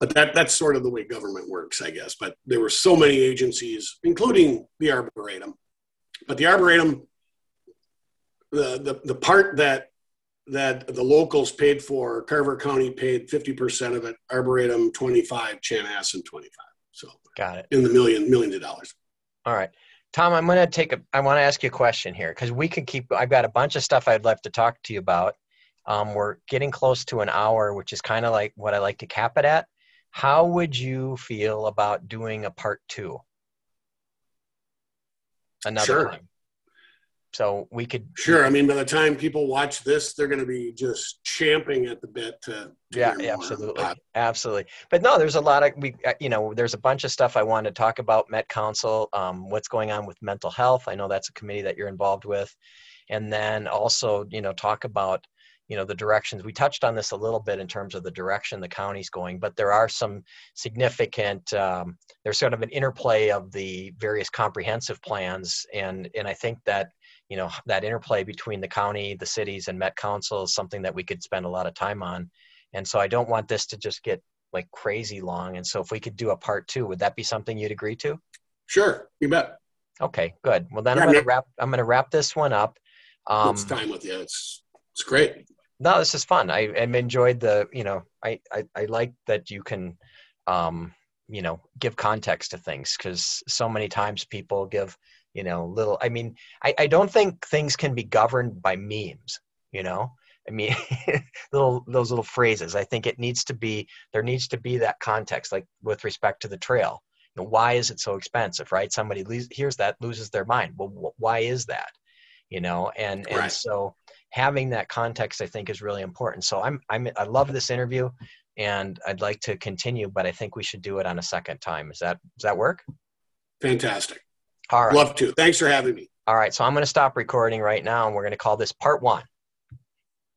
But that that's sort of the way government works, I guess. But there were so many agencies, including the Arboretum. But the Arboretum, the the, the part that that the locals paid for, Carver County paid 50% of it, Arboretum 25, Chanhassen 25. So got it. in the million millions of dollars. All right. Tom, I'm going to take a, I want to ask you a question here because we can keep, I've got a bunch of stuff I'd love to talk to you about. Um, we're getting close to an hour, which is kind of like what I like to cap it at. How would you feel about doing a part two? Another Sure. time. So we could. Sure. I mean, by the time people watch this, they're going to be just champing at the bit to. to Yeah, absolutely, absolutely. But no, there's a lot of we, uh, you know, there's a bunch of stuff I wanted to talk about. Met Council, um, what's going on with mental health. I know that's a committee that you're involved with, and then also, you know, talk about, you know, the directions. We touched on this a little bit in terms of the direction the county's going, but there are some significant. Um, there's sort of an interplay of the various comprehensive plans, and and I think that you know that interplay between the county the cities and met council is something that we could spend a lot of time on. And so i don't want this to just get like crazy long. And so if we could do a part two would that be something you'd agree to? Sure, you bet. okay good. Well then Yeah, i'm gonna wrap i'm gonna wrap this one up. Um it's time with you. It's it's great. no this is fun. I i enjoyed the you know i i, I like that you can um you know give context to things because so many times people give you know little i mean I, I don't think things can be governed by memes you know? I mean <laughs> little those little phrases. I think it needs to be there needs to be that context like with respect to the trail. You know, why is it so expensive right? Somebody le- hears that loses their mind. Well wh- why is that? You know and and Right. so having that context i think is really important. So i'm i'm i love this interview and i'd like to continue but i think we should do it on a second time. Is that does that work? Fantastic. All right Love to. Thanks for having me. all right so i'm going to stop recording right now and we're going to call this part one